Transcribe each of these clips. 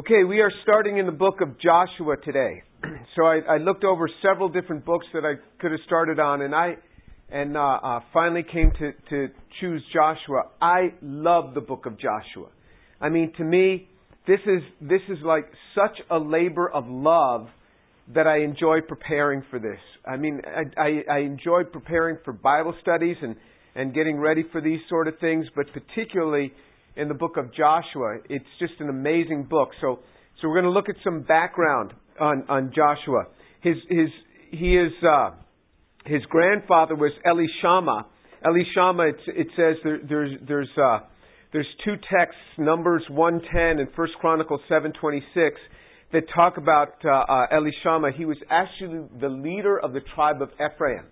Okay, we are starting in the book of Joshua today. So I, I looked over several different books that I could have started on, and I and uh, uh, finally came to, to choose Joshua. I love the book of Joshua. I mean, to me, this is this is like such a labor of love that I enjoy preparing for this. I mean, I, I, I enjoy preparing for Bible studies and and getting ready for these sort of things, but particularly in the book of Joshua. It's just an amazing book. So, so we're going to look at some background on, on Joshua. His, his, he is, uh, his grandfather was Elishama. Elishama, it, it says there, there's, there's, uh, there's two texts, Numbers 110 and First Chronicles 726, that talk about uh, uh, Elishama. He was actually the leader of the tribe of Ephraim.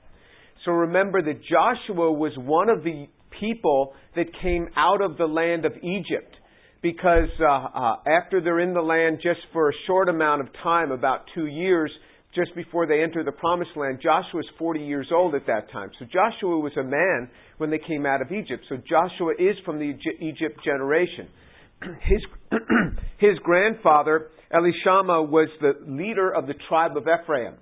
So remember that Joshua was one of the people that came out of the land of Egypt because uh, uh, after they're in the land just for a short amount of time, about two years, just before they enter the promised land, Joshua is 40 years old at that time. So Joshua was a man when they came out of Egypt. So Joshua is from the Egypt generation. His, his grandfather, Elishama, was the leader of the tribe of Ephraim.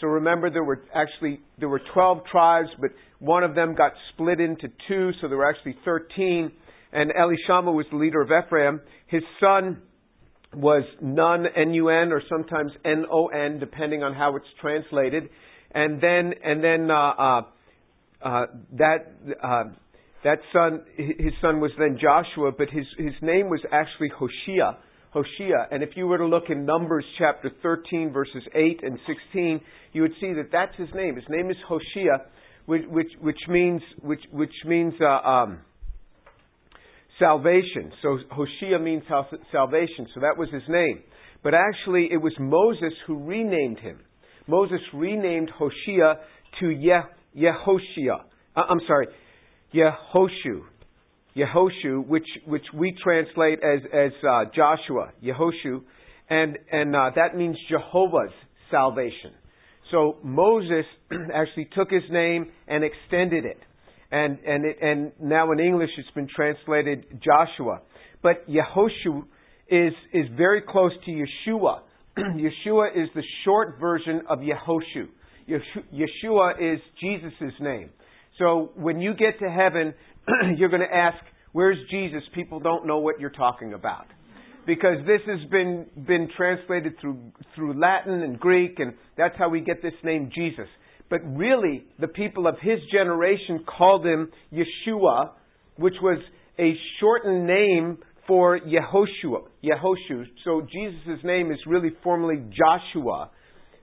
So remember, there were actually there were 12 tribes, but one of them got split into two, so there were actually 13. And Elishama was the leader of Ephraim. His son was Nun, N-U-N, or sometimes N-O-N, depending on how it's translated. And then, and then uh, uh, uh, that uh, that son, his son was then Joshua, but his his name was actually Hoshea. Hoshea. And if you were to look in Numbers chapter 13, verses 8 and 16, you would see that that's his name. His name is Hoshea, which, which, which means, which, which means uh, um, salvation. So Hoshea means salvation. So that was his name. But actually, it was Moses who renamed him. Moses renamed Hoshea to Ye- Yehoshua. Uh, I'm sorry, Yehoshu. Yehoshu, which which we translate as as uh, Joshua, Yehoshu, and and uh, that means Jehovah's salvation. So Moses actually took his name and extended it, and and it, and now in English it's been translated Joshua, but Yehoshu is is very close to Yeshua. Yeshua is the short version of Yehoshu. Yeshua is Jesus' name. So when you get to heaven, you're going to ask, Where's Jesus? People don't know what you're talking about. Because this has been, been translated through, through Latin and Greek, and that's how we get this name Jesus. But really, the people of his generation called him Yeshua, which was a shortened name for Yehoshua. Yehoshu. So Jesus' name is really formally Joshua.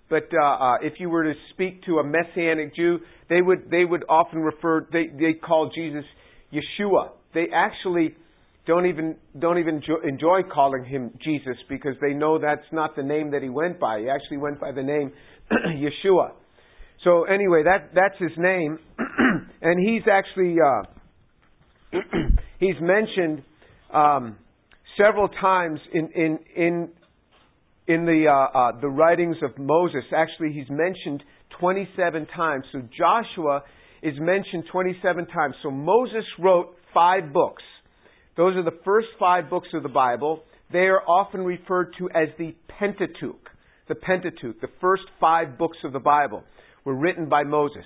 But uh, uh, if you were to speak to a Messianic Jew, they would they would often refer they they call Jesus Yeshua. They actually don't even don't even enjoy calling him Jesus because they know that's not the name that he went by. He actually went by the name Yeshua. So anyway, that that's his name, and he's actually uh, he's mentioned um, several times in in in in the uh, uh, the writings of Moses. Actually, he's mentioned 27 times. So Joshua is mentioned 27 times. So Moses wrote five books. Those are the first five books of the Bible. They are often referred to as the Pentateuch. The Pentateuch, the first five books of the Bible, were written by Moses.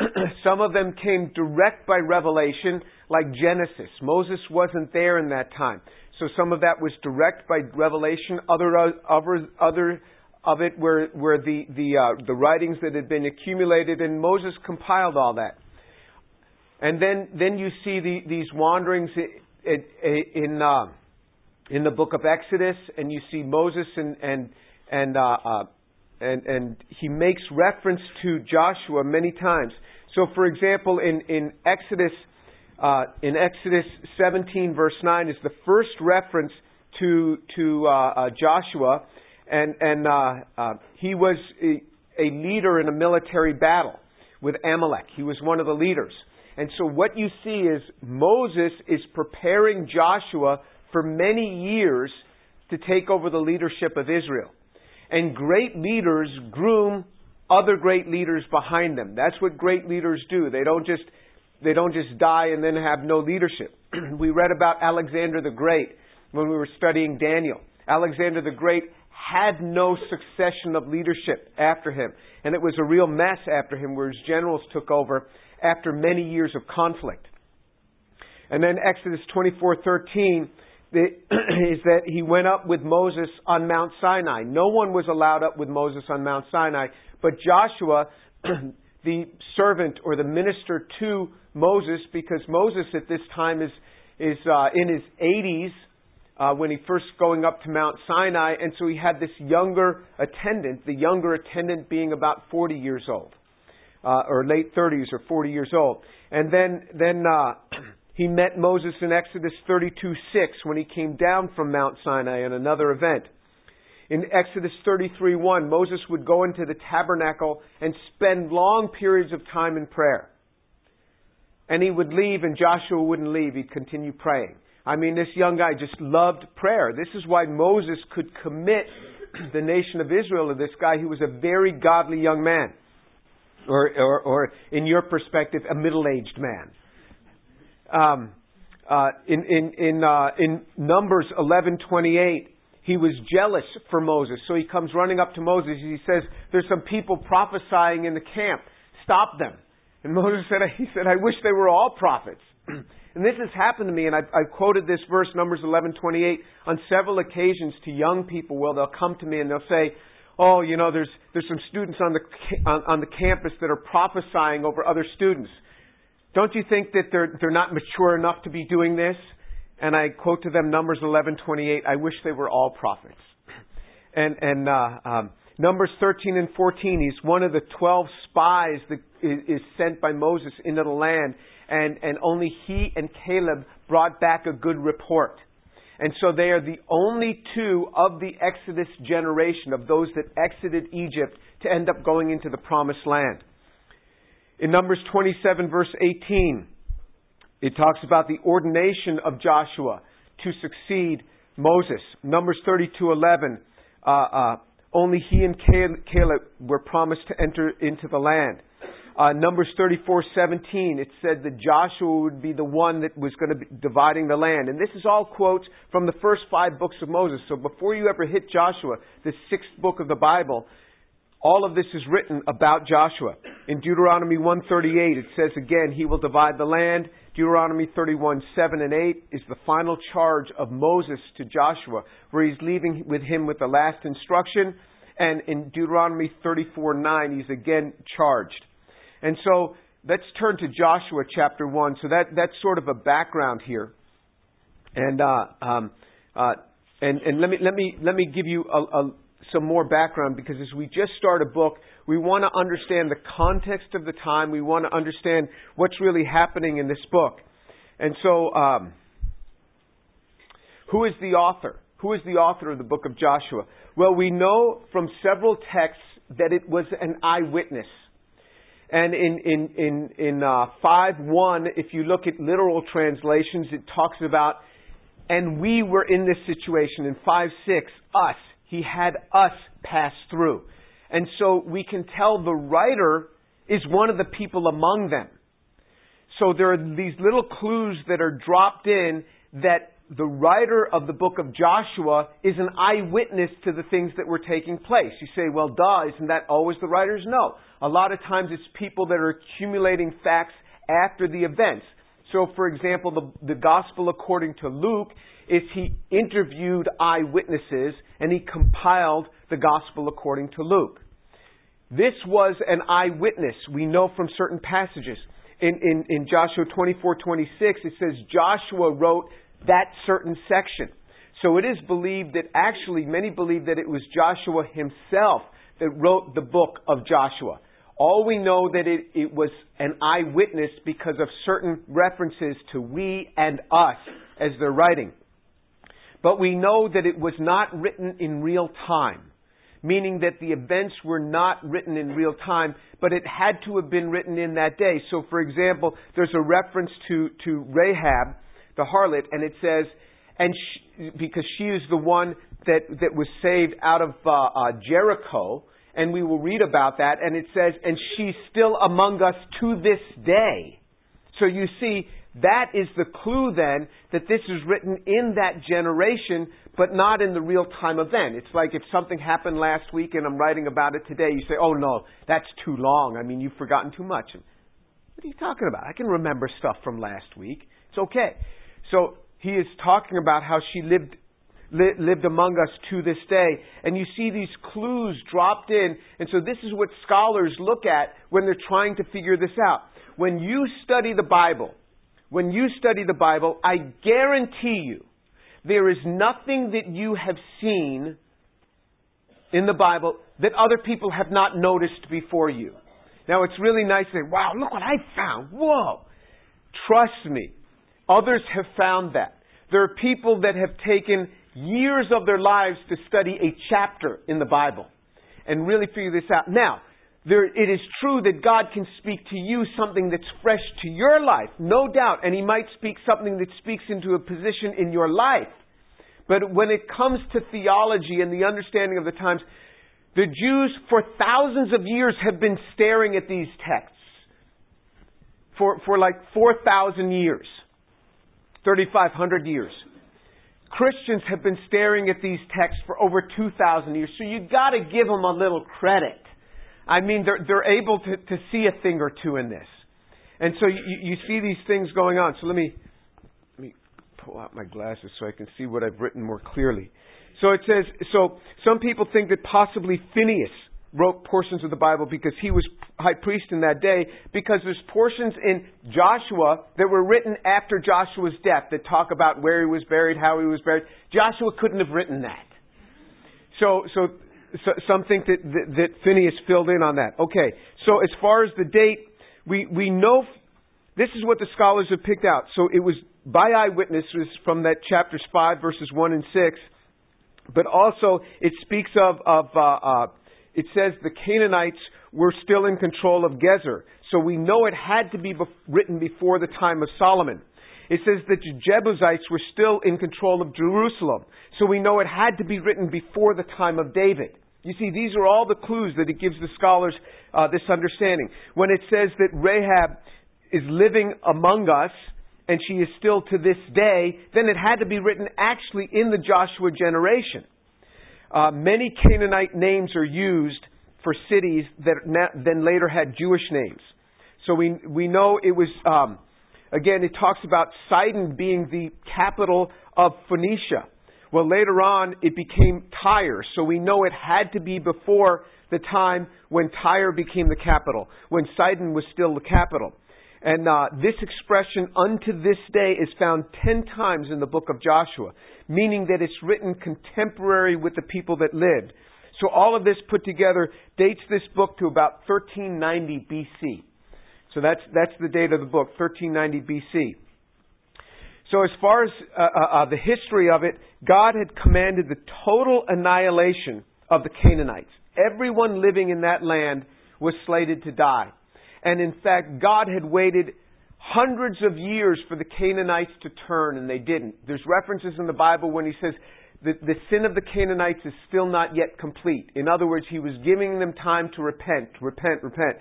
Some of them came direct by revelation, like Genesis. Moses wasn't there in that time. So some of that was direct by revelation. Other, other, other of it were, were the, the, uh, the writings that had been accumulated, and Moses compiled all that. And then, then you see the, these wanderings in, in, uh, in, the book of Exodus, and you see Moses and, and, and, uh, uh, and, and he makes reference to Joshua many times. So, for example, in, in Exodus, uh, in Exodus 17, verse 9, is the first reference to, to uh, uh, Joshua and and uh, uh, he was a, a leader in a military battle with Amalek. He was one of the leaders. And so what you see is Moses is preparing Joshua for many years to take over the leadership of Israel. And great leaders groom other great leaders behind them. That's what great leaders do. They don't just they don't just die and then have no leadership. we read about Alexander the Great when we were studying Daniel Alexander the Great had no succession of leadership after him. And it was a real mess after him where his generals took over after many years of conflict. And then Exodus 24:13 is that he went up with Moses on Mount Sinai. No one was allowed up with Moses on Mount Sinai, but Joshua, the servant or the minister to Moses, because Moses at this time is is uh, in his 80s uh, when he first going up to Mount Sinai, and so he had this younger attendant, the younger attendant being about 40 years old, uh, or late 30s or 40 years old, and then then uh, he met Moses in Exodus 32:6 when he came down from Mount Sinai in another event. In Exodus 33:1, Moses would go into the tabernacle and spend long periods of time in prayer. And he would leave, and Joshua wouldn't leave. He'd continue praying. I mean, this young guy just loved prayer. This is why Moses could commit the nation of Israel to this guy who was a very godly young man. Or, or, or in your perspective, a middle aged man. Um, uh, in in in, uh, in Numbers eleven twenty eight, he was jealous for Moses, so he comes running up to Moses. and He says, "There's some people prophesying in the camp. Stop them." And Moses said, "He said, I wish they were all prophets." And this has happened to me, and I've, I've quoted this verse, Numbers 11:28, on several occasions to young people. Where they'll come to me and they'll say, "Oh, you know, there's there's some students on the on, on the campus that are prophesying over other students. Don't you think that they're they're not mature enough to be doing this?" And I quote to them Numbers 11:28. I wish they were all prophets. And and uh, um, Numbers 13 and 14. He's one of the 12 spies that is sent by Moses into the land and, and only he and Caleb brought back a good report. And so they are the only two of the Exodus generation, of those that exited Egypt to end up going into the promised land. In Numbers 27, verse 18, it talks about the ordination of Joshua to succeed Moses. Numbers 32, 11, uh, uh, only he and Caleb were promised to enter into the land. Uh, Numbers 34:17, it said that Joshua would be the one that was going to be dividing the land. And this is all quotes from the first five books of Moses. So before you ever hit Joshua, the sixth book of the Bible, all of this is written about Joshua. In Deuteronomy 138, it says again, he will divide the land. Deuteronomy 31, 7 and 8 is the final charge of Moses to Joshua, where he's leaving with him with the last instruction. And in Deuteronomy 34, 9, he's again charged. And so let's turn to Joshua chapter 1. So that, that's sort of a background here. And, uh, um, uh, and, and let, me, let, me, let me give you a, a, some more background because as we just start a book, we want to understand the context of the time. We want to understand what's really happening in this book. And so, um, who is the author? Who is the author of the book of Joshua? Well, we know from several texts that it was an eyewitness. And in, in, in, in uh, 5 1, if you look at literal translations, it talks about, and we were in this situation. In 5 6, us. He had us pass through. And so we can tell the writer is one of the people among them. So there are these little clues that are dropped in that the writer of the book of Joshua is an eyewitness to the things that were taking place. You say, well, duh, isn't that always the writers? No. A lot of times it's people that are accumulating facts after the events. So, for example, the, the gospel according to Luke is he interviewed eyewitnesses and he compiled the gospel according to Luke. This was an eyewitness. We know from certain passages. In, in, in Joshua 24 26, it says Joshua wrote that certain section. So it is believed that actually, many believe that it was Joshua himself that wrote the book of Joshua. All we know that it, it was an eyewitness because of certain references to we and us as they're writing. But we know that it was not written in real time, meaning that the events were not written in real time, but it had to have been written in that day. So, for example, there's a reference to, to Rahab the harlot, and it says, and she, because she is the one that, that was saved out of uh, uh, Jericho, and we will read about that, and it says, and she's still among us to this day. So you see, That is the clue then that this is written in that generation, but not in the real time event. It's like if something happened last week and I'm writing about it today, you say, oh no, that's too long. I mean, you've forgotten too much. What are you talking about? I can remember stuff from last week. It's okay. So he is talking about how she lived li- lived among us to this day. And you see these clues dropped in. And so this is what scholars look at when they're trying to figure this out. When you study the Bible, when you study the Bible, I guarantee you there is nothing that you have seen in the Bible that other people have not noticed before you. Now it's really nice to say, wow, look what I found. Whoa. Trust me. Others have found that. There are people that have taken years of their lives to study a chapter in the Bible and really figure this out. Now, there, it is true that God can speak to you something that's fresh to your life, no doubt, and He might speak something that speaks into a position in your life. But when it comes to theology and the understanding of the times, the Jews for thousands of years have been staring at these texts. For, for like 4,000 years. 3,500 years. Christians have been staring at these texts for over 2,000 years, so you've got to give them a little credit. I mean, they're, they're able to, to see a thing or two in this. And so you, you see these things going on. So let me, let me pull out my glasses so I can see what I've written more clearly. So it says, so some people think that possibly Phineas wrote portions of the Bible because he was high priest in that day, because there's portions in Joshua that were written after Joshua's death that talk about where he was buried, how he was buried. Joshua couldn't have written that. So, so, so some think that, that, that Phineas filled in on that. Okay, so as far as the date, we, we know this is what the scholars have picked out. So it was by eyewitnesses from that chapters 5, verses 1 and 6. But also, it speaks of, of uh, uh, it says the Canaanites were still in control of Gezer. So we know it had to be written before the time of Solomon. It says that the Jebusites were still in control of Jerusalem. So we know it had to be written before the time of David. You see, these are all the clues that it gives the scholars uh, this understanding. When it says that Rahab is living among us, and she is still to this day, then it had to be written actually in the Joshua generation. Uh, many Canaanite names are used for cities that then later had Jewish names. So we we know it was um, again. It talks about Sidon being the capital of Phoenicia. Well, later on it became Tyre, so we know it had to be before the time when Tyre became the capital, when Sidon was still the capital. And uh, this expression, unto this day, is found ten times in the book of Joshua, meaning that it's written contemporary with the people that lived. So all of this put together dates this book to about 1390 BC. So that's, that's the date of the book, 1390 BC. So as far as uh, uh, uh, the history of it, God had commanded the total annihilation of the Canaanites. Everyone living in that land was slated to die. And in fact, God had waited hundreds of years for the Canaanites to turn, and they didn't. There's references in the Bible when he says that the sin of the Canaanites is still not yet complete. In other words, he was giving them time to repent, repent, repent.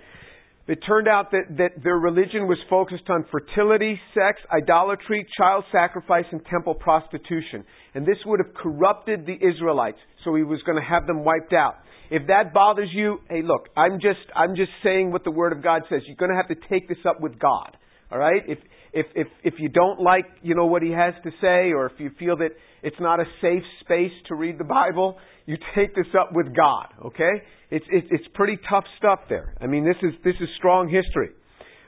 It turned out that, that their religion was focused on fertility, sex, idolatry, child sacrifice, and temple prostitution. And this would have corrupted the Israelites, so he was going to have them wiped out. If that bothers you, hey, look, I'm just I'm just saying what the Word of God says. You're going to have to take this up with God. All right? If if if if you don't like you know what He has to say, or if you feel that it's not a safe space to read the Bible, you take this up with God. Okay? It's it's, it's pretty tough stuff there. I mean, this is this is strong history.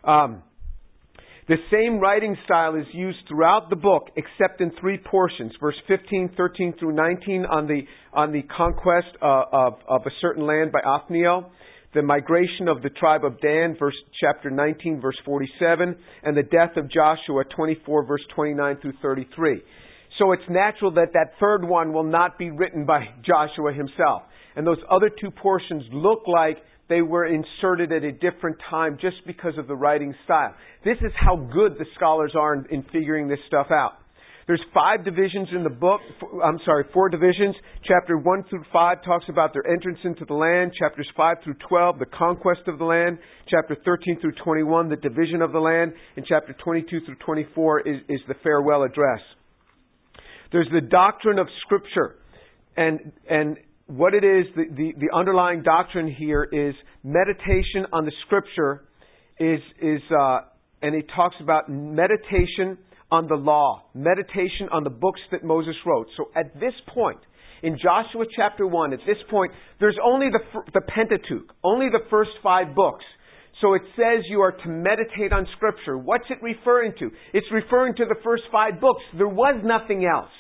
Um, the same writing style is used throughout the book, except in three portions. Verse 15, 13 through 19 on the, on the conquest uh, of, of a certain land by Othniel. The migration of the tribe of Dan, verse chapter 19, verse 47, and the death of Joshua, 24, verse 29 through 33. So it's natural that that third one will not be written by Joshua himself. And those other two portions look like they were inserted at a different time just because of the writing style. This is how good the scholars are in, in figuring this stuff out. There's five divisions in the book. I'm sorry, four divisions. Chapter 1 through 5 talks about their entrance into the land. Chapters 5 through 12, the conquest of the land. Chapter 13 through 21, the division of the land. And chapter 22 through 24 is, is the farewell address. There's the doctrine of Scripture. And, and what it is, the, the, the underlying doctrine here is meditation on the Scripture is, is uh, and he talks about meditation on the law, meditation on the books that Moses wrote. So at this point, in Joshua chapter 1, at this point, there's only the, the Pentateuch, only the first five books. So it says you are to meditate on Scripture. What's it referring to? It's referring to the first five books. There was nothing else.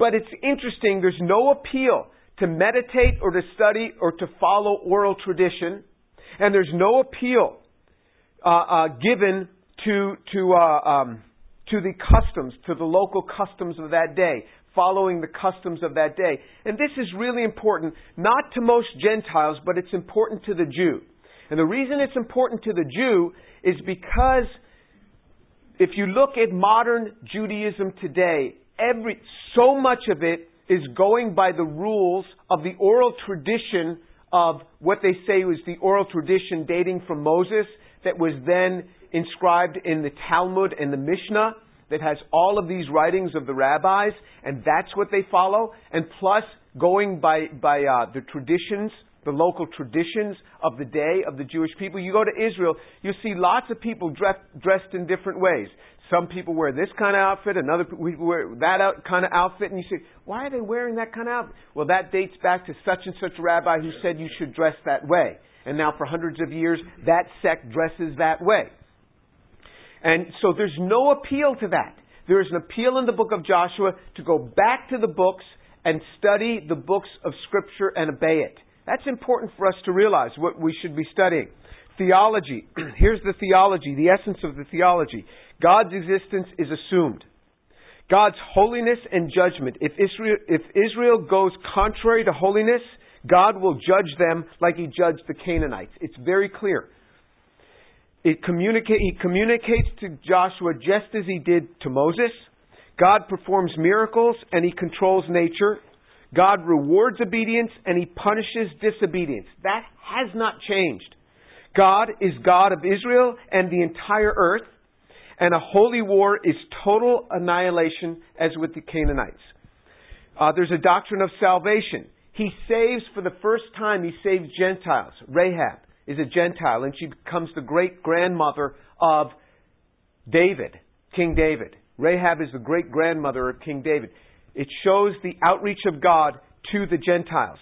But it's interesting, there's no appeal to meditate or to study or to follow oral tradition. And there's no appeal uh, uh, given to to uh, um, to the customs, to the local customs of that day, following the customs of that day. And this is really important, not to most Gentiles, but it's important to the Jew. And the reason it's important to the Jew is because if you look at modern Judaism today, every so much of it is going by the rules of the oral tradition of what they say was the oral tradition dating from Moses that was then inscribed in the Talmud and the Mishnah that has all of these writings of the rabbis, and that's what they follow. And plus, going by, by uh, the traditions, the local traditions of the day of the Jewish people. You go to Israel, you see lots of people dress, dressed in different ways. Some people wear this kind of outfit, another people wear that out, kind of outfit, and you say, why are they wearing that kind of outfit? Well, that dates back to such and such rabbi who said you should dress that way. And now for hundreds of years, that sect dresses that way. And so there's no appeal to that. There is an appeal in the book of Joshua to go back to the books and study the books of Scripture and obey it. That's important for us to realize what we should be studying. Theology. Here's the theology, the essence of the theology. God's existence is assumed. God's holiness and judgment. If Israel, if Israel goes contrary to holiness, God will judge them like he judged the Canaanites. It's very clear. It communicate, he communicates to Joshua just as he did to Moses. God performs miracles and he controls nature. God rewards obedience and he punishes disobedience. That has not changed. God is God of Israel and the entire earth, and a holy war is total annihilation as with the Canaanites. Uh, there's a doctrine of salvation. He saves for the first time, he saves Gentiles. Rahab is a Gentile, and she becomes the great grandmother of David, King David. Rahab is the great grandmother of King David. It shows the outreach of God to the Gentiles.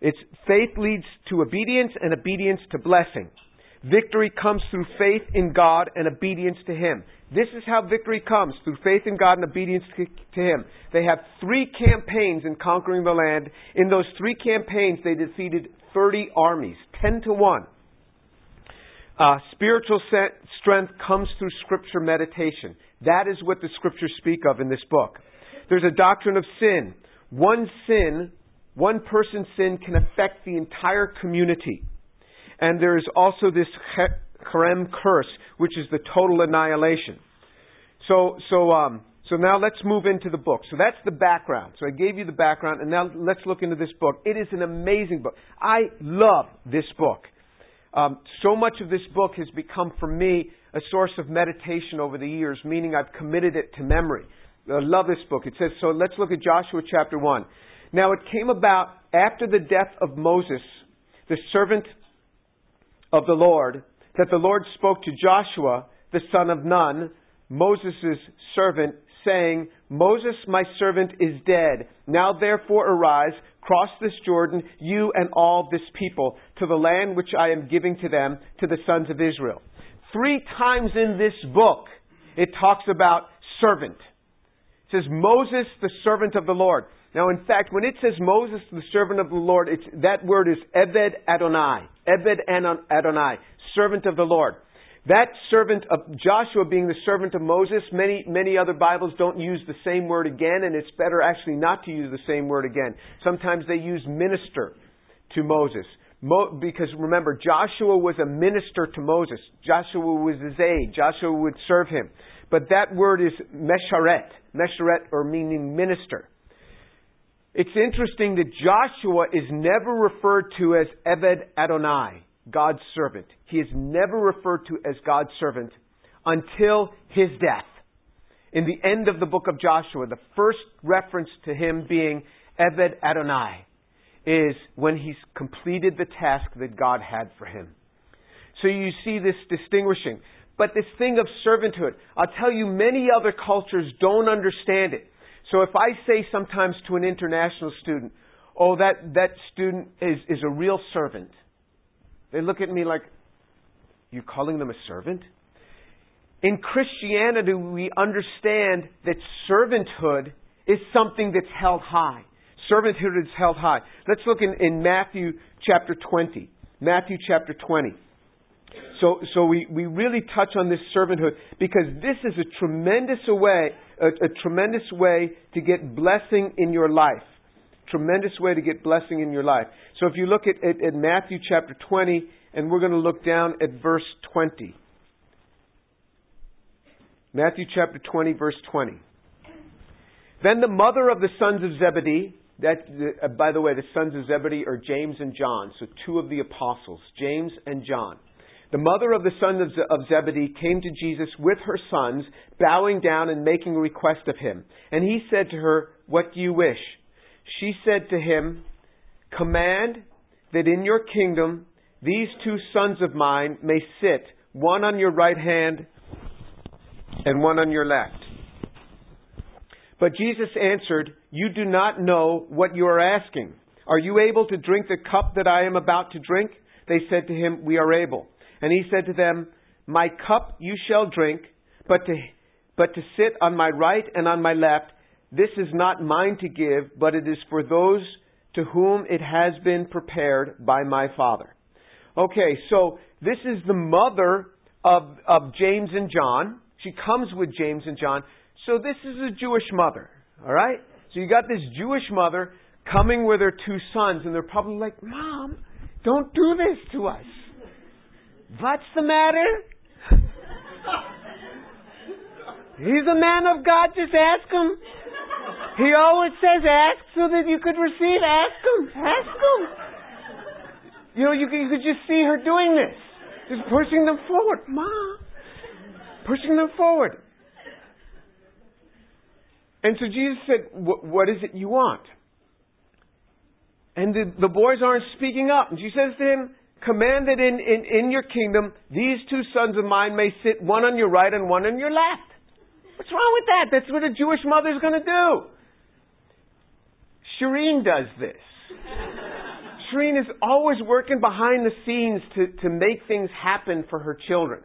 Its faith leads to obedience, and obedience to blessing. Victory comes through faith in God and obedience to Him. This is how victory comes through faith in God and obedience to, Him. They have three campaigns in conquering the land. In those three campaigns, they defeated 30 armies, 10 to 1. Uh, spiritual strength comes through Scripture meditation. That is what the Scriptures speak of in this book. There's a doctrine of sin. One sin, one person's sin can affect the entire community. And there is also this Cherem curse, which is the total annihilation. So, so, um, so now let's move into the book. So that's the background. So I gave you the background, and now let's look into this book. It is an amazing book. I love this book. Um, so much of this book has become for me a source of meditation over the years, meaning I've committed it to memory. I love this book. It says, so let's look at Joshua chapter 1. Now it came about after the death of Moses, the servant of the Lord, that the Lord spoke to Joshua, the son of Nun, Moses' servant, saying, Moses, my servant, is dead. Now therefore arise, cross this Jordan, you and all this people, to the land which I am giving to them, to the sons of Israel. Three times in this book, it talks about servant. It says, Moses, the servant of the Lord. Now, in fact, when it says Moses, the servant of the Lord, that word is Eved Adonai. Eved Adonai, servant of the Lord. That servant of Joshua being the servant of Moses, many, many other Bibles don't use the same word again, and it's better actually not to use the same word again. Sometimes they use minister to Moses. Mo- because remember, Joshua was a minister to Moses. Joshua was his aide. Joshua would serve him. But that word is mesharet. Mesharet, or meaning minister. It's interesting that Joshua is never referred to as Eved Adonai, God's servant. He is never referred to as God's servant until his death. In the end of the book of Joshua, the first reference to him being Eved Adonai is when he's completed the task that God had for him. So you see this distinguishing. But this thing of servanthood, I'll tell you, many other cultures don't understand it. So if I say sometimes to an international student, oh, that, that student is, is a real servant, they look at me like, you're calling them a servant? In Christianity, we understand that servanthood is something that's held high. Servanthood is held high. Let's look in, in Matthew chapter 20. Matthew chapter 20. So, so we, we really touch on this servanthood because this is a tremendous way, a, a tremendous way to get blessing in your life. Tremendous way to get blessing in your life. So if you look at, at, at Matthew chapter 20, and we're going to look down at verse 20. Matthew chapter 20, verse 20. Then the mother of the sons of Zebedee, that, uh, by the way, the sons of Zebedee are James and John, so two of the apostles, James and John. The mother of the sons of Zebedee came to Jesus with her sons, bowing down and making a request of him. And he said to her, What do you wish? She said to him, Command that in your kingdom these two sons of mine may sit, one on your right hand and one on your left. But Jesus answered, You do not know what you are asking. Are you able to drink the cup that I am about to drink? They said to him, We are able. And he said to them, My cup you shall drink, but to, but to sit on my right and on my left, this is not mine to give, but it is for those to whom it has been prepared by my Father. Okay, so this is the mother of, of James and John. She comes with James and John. So this is a Jewish mother, all right? So you got this Jewish mother coming with her two sons, and they're probably like, Mom, don't do this to us. What's the matter? He's a man of God, just ask him. He always says ask so that you could receive. Ask him. Ask him. You know, you could, you could just see her doing this. Just pushing them forward. Mom. Pushing them forward. And so Jesus said, What is it you want? And the, the boys aren't speaking up. And she says to him, commanded in, in, in your kingdom, these two sons of mine may sit one on your right and one on your left. What's wrong with that? That's what a Jewish mother's going to do. Shireen does this. Shireen is always working behind the scenes to, to make things happen for her children.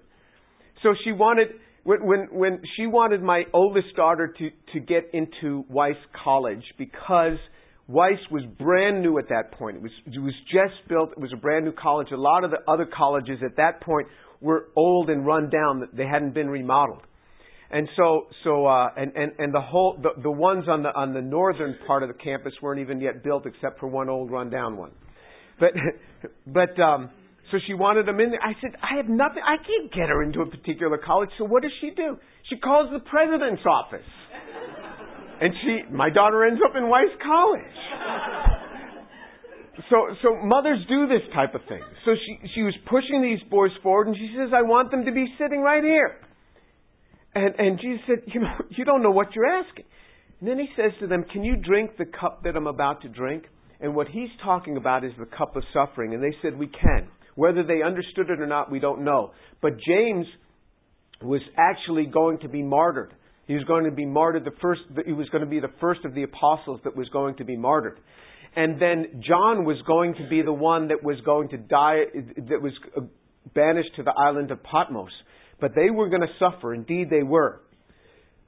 So she wanted, when, when, when she wanted my oldest daughter to, to get into Wiess College because Wiess was brand new at that point. It was, it was just built. It was a brand new college. A lot of the other colleges at that point were old and run down. They hadn't been remodeled. And so, so, uh, and, and, and the whole, the, the ones on the, on the northern part of the campus weren't even yet built except for one old rundown one. But, but, um, so she wanted them in there. I said, I have nothing, I can't get her into a particular college. So what does she do? She calls the president's office. And she, my daughter ends up in Wiess College. So, so mothers do this type of thing. So she, she was pushing these boys forward and she says, I want them to be sitting right here. And, and Jesus said, you know, you don't know what you're asking. And then he says to them, can you drink the cup that I'm about to drink? And what he's talking about is the cup of suffering. And they said, we can. Whether they understood it or not, we don't know. But James was actually going to be martyred. He was going to be martyred. The first, he was going to be the first of the apostles that was going to be martyred. And then John was going to be the one that was going to die, that was uh, banished to the island of Patmos. But they were going to suffer. Indeed, they were.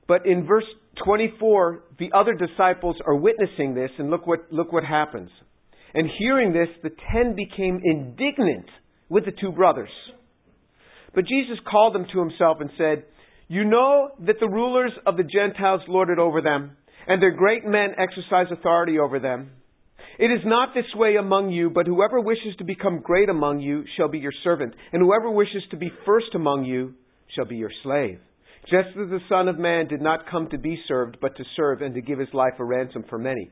But in verse 24, the other disciples are witnessing this, and look what, look what happens. And hearing this, the ten became indignant with the two brothers. But Jesus called them to himself and said, you know that the rulers of the Gentiles lord it over them, and their great men exercise authority over them. It is not this way among you, but whoever wishes to become great among you shall be your servant, and whoever wishes to be first among you shall be your slave. Just as the Son of Man did not come to be served, but to serve and to give his life a ransom for many.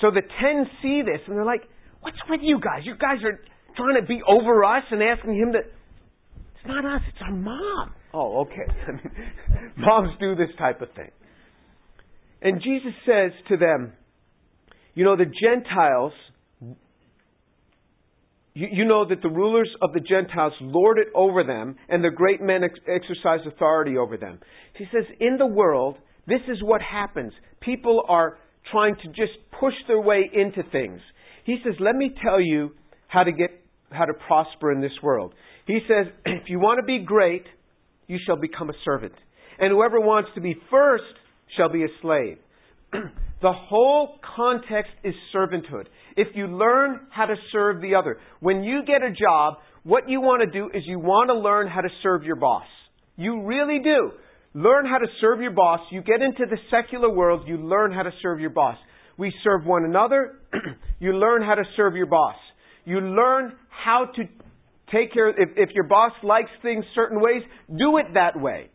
So the ten see this, and they're like, What's with you guys? You guys are trying to be over us and asking him to. It's not us, it's our mom. Oh, okay. Moms do this type of thing. And Jesus says to them, You know, the Gentiles you, you, know that the rulers of the Gentiles lord it over them, and the great men ex- exercise authority over them. He says, in the world, this is what happens. People are trying to just push their way into things. He says, let me tell you how to get, how to prosper in this world. He says, if you want to be great, you shall become a servant. And whoever wants to be first shall be a slave. the whole context is servanthood if you learn how to serve the other. When you get a job, what you want to do is you want to learn how to serve your boss. You really do. Learn how to serve your boss. You get into the secular world, you learn how to serve your boss. We serve one another. you learn how to serve your boss. You learn how to take care if, if your boss likes things certain ways, do it that way.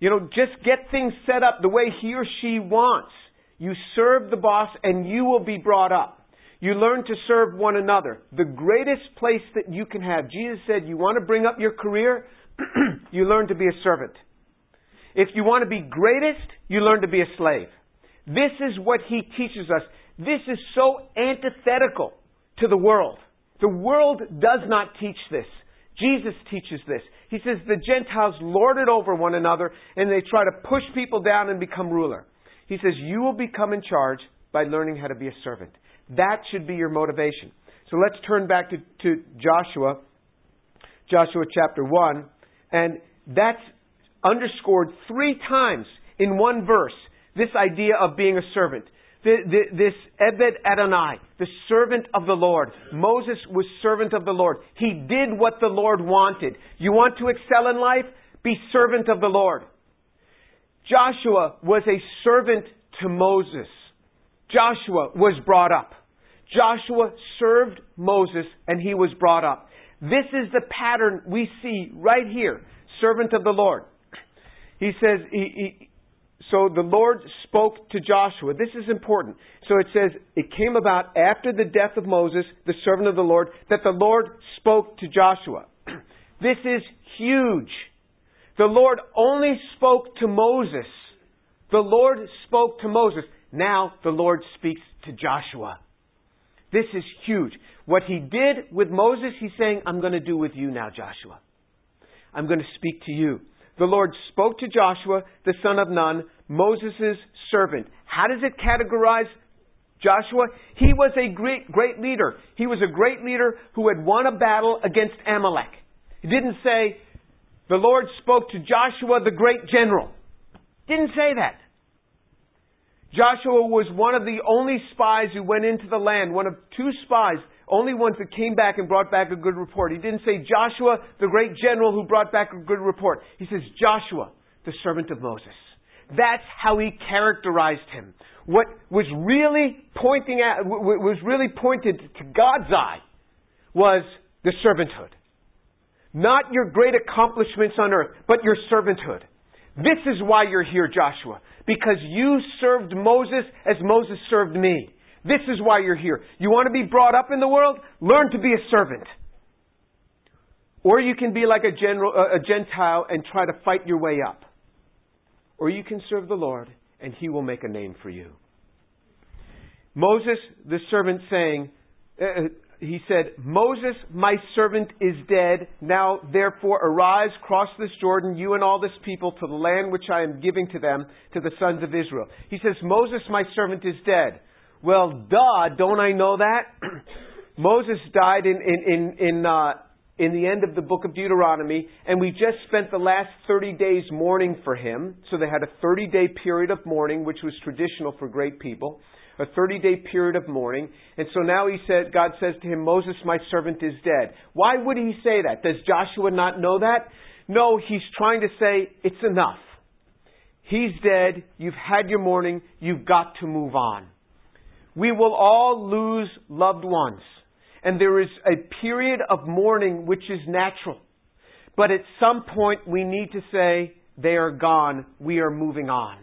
You know, just get things set up the way he or she wants. You serve the boss and you will be brought up. You learn to serve one another. The greatest place that you can have. Jesus said, you want to bring up your career? you learn to be a servant. If you want to be greatest, you learn to be a slave. This is what he teaches us. This is so antithetical to the world. The world does not teach this. Jesus teaches this. He says the Gentiles lord it over one another and they try to push people down and become ruler. He says, You will become in charge by learning how to be a servant. That should be your motivation. So let's turn back to, to Joshua, Joshua chapter 1, and that's underscored three times in one verse this idea of being a servant. This Ebed Adonai, the servant of the Lord. Moses was servant of the Lord. He did what the Lord wanted. You want to excel in life? Be servant of the Lord. Joshua was a servant to Moses. Joshua was brought up. Joshua served Moses and he was brought up. This is the pattern we see right here. Servant of the Lord. He says, he, he, so the Lord spoke to Joshua. This is important. So it says, it came about after the death of Moses, the servant of the Lord, that the Lord spoke to Joshua. This is huge. The Lord only spoke to Moses. The Lord spoke to Moses. Now the Lord speaks to Joshua. This is huge. What he did with Moses, he's saying, I'm going to do with you now, Joshua. I'm going to speak to you. The Lord spoke to Joshua, the son of Nun, Moses' servant. How does it categorize Joshua? He was a great, great leader. He was a great leader who had won a battle against Amalek. He didn't say, the Lord spoke to Joshua, the great general. Didn't say that. Joshua was one of the only spies who went into the land, one of two spies, only ones that came back and brought back a good report. He didn't say Joshua, the great general who brought back a good report. He says Joshua, the servant of Moses. That's how he characterized him. What was really pointing at, what was really pointed to God's eye was the servanthood. Not your great accomplishments on earth, but your servanthood. This is why you're here, Joshua. Because you served Moses as Moses served me. This is why you're here. You want to be brought up in the world? Learn to be a servant. Or you can be like a, general, a Gentile and try to fight your way up. Or you can serve the Lord and he will make a name for you. Moses, the servant, saying, uh, he said, Moses, my servant, is dead. Now, therefore, arise, cross this Jordan, you and all this people, to the land which I am giving to them, to the sons of Israel. He says, Moses, my servant, is dead. Well, duh, don't I know that? Moses died in, in, in, in, uh, in the end of the book of Deuteronomy, and we just spent the last 30 days mourning for him. So they had a 30 day period of mourning, which was traditional for great people a 30 day period of mourning. And so now he said, God says to him, Moses, my servant, is dead. Why would he say that? Does Joshua not know that? No, he's trying to say, it's enough. He's dead. You've had your mourning. You've got to move on. We will all lose loved ones. And there is a period of mourning which is natural. But at some point we need to say, they are gone. We are moving on.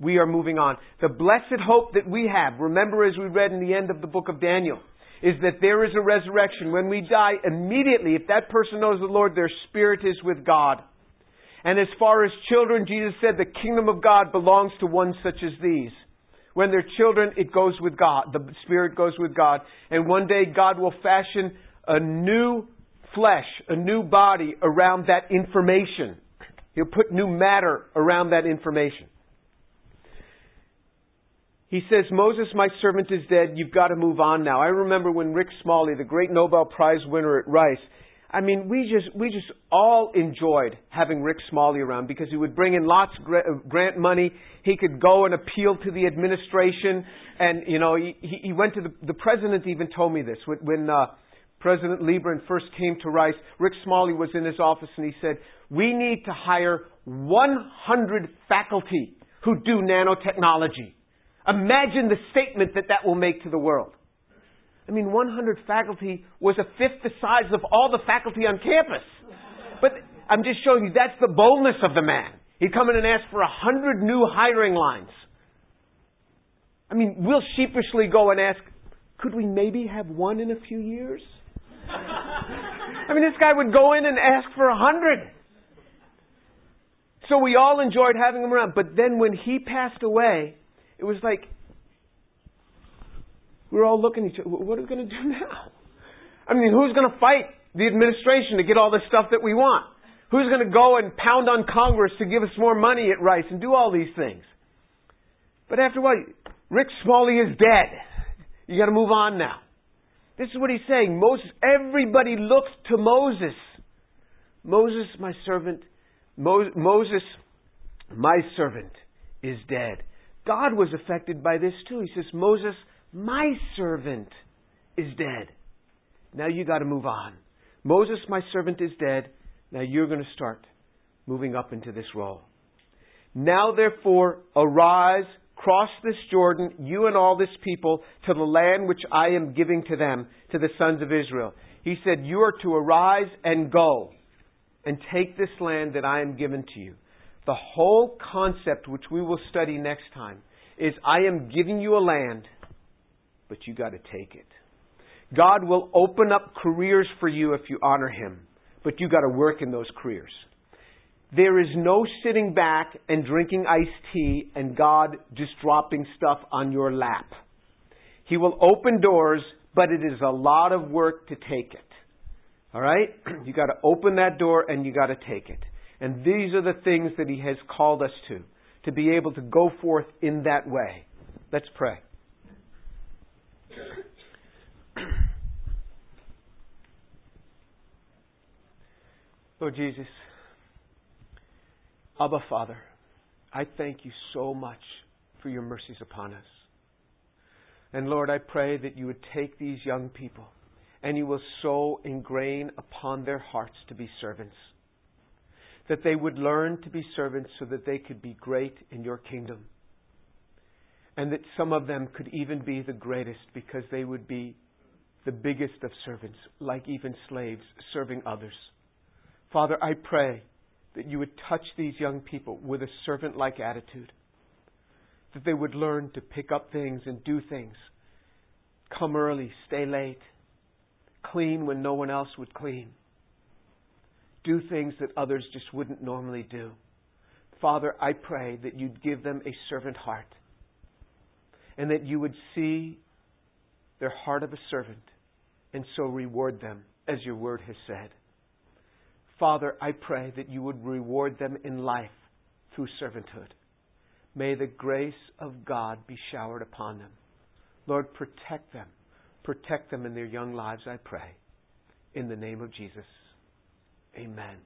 We are moving on. The blessed hope that we have, remember as we read in the end of the book of Daniel, is that there is a resurrection. When we die, immediately, if that person knows the Lord, their spirit is with God. And as far as children, Jesus said the kingdom of God belongs to one such as these. When they're children, it goes with God. The spirit goes with God. And one day God will fashion a new flesh, a new body around that information. He'll put new matter around that information. He says, Moses, my servant, is dead. You've got to move on now. I remember when Rick Smalley, the great Nobel Prize winner at Rice, I mean, we just we just all enjoyed having Rick Smalley around because he would bring in lots of grant money. He could go and appeal to the administration, and you know, he he went to the the president even told me this when, when uh, President Leebron first came to Rice. Rick Smalley was in his office, and he said, "We need to hire 100 faculty who do nanotechnology." Imagine the statement that that will make to the world. I mean, 100 faculty was a fifth the size of all the faculty on campus. But I'm just showing you that's the boldness of the man. He'd come in and ask for a hundred new hiring lines. I mean, we'll sheepishly go and ask, could we maybe have one in a few years? I mean, this guy would go in and ask for a hundred. So we all enjoyed having him around. But then when he passed away, it was like we were all looking at each other. What are we going to do now? I mean, who's going to fight the administration to get all the stuff that we want? Who's going to go and pound on Congress to give us more money at Rice and do all these things? But after a while, Rick Smalley is dead. You got to move on now. This is what he's saying. Moses, everybody looks to Moses. Moses, my servant, Mo- Moses, my servant, is dead. God was affected by this too. He says, Moses, my servant, is dead. Now you got to move on. Moses, my servant, is dead. Now you're going to start moving up into this role. Now therefore, arise, cross this Jordan, you and all this people, to the land which I am giving to them, to the sons of Israel. He said, You are to arise and go and take this land that I am given to you. The whole concept, which we will study next time, is I am giving you a land, but you got to take it. God will open up careers for you if you honor Him, but you got to work in those careers. There is no sitting back and drinking iced tea and God just dropping stuff on your lap. He will open doors, but it is a lot of work to take it. All right? You got to open that door and you got to take it. And these are the things that He has called us to, to be able to go forth in that way. Let's pray. Lord Jesus, Abba Father, I thank you so much for your mercies upon us. And Lord, I pray that you would take these young people and you will so ingrain upon their hearts to be servants that they would learn to be servants so that they could be great in your kingdom. And that some of them could even be the greatest because they would be the biggest of servants, like even slaves serving others. Father, I pray that you would touch these young people with a servant like attitude, that they would learn to pick up things and do things, come early, stay late, clean when no one else would clean do things that others just wouldn't normally do. Father, I pray that you'd give them a servant heart and that you would see their heart of a servant and so reward them as your word has said. Father, I pray that you would reward them in life through servanthood. May the grace of God be showered upon them. Lord, protect them. Protect them in their young lives, I pray. In the name of Jesus. Amen.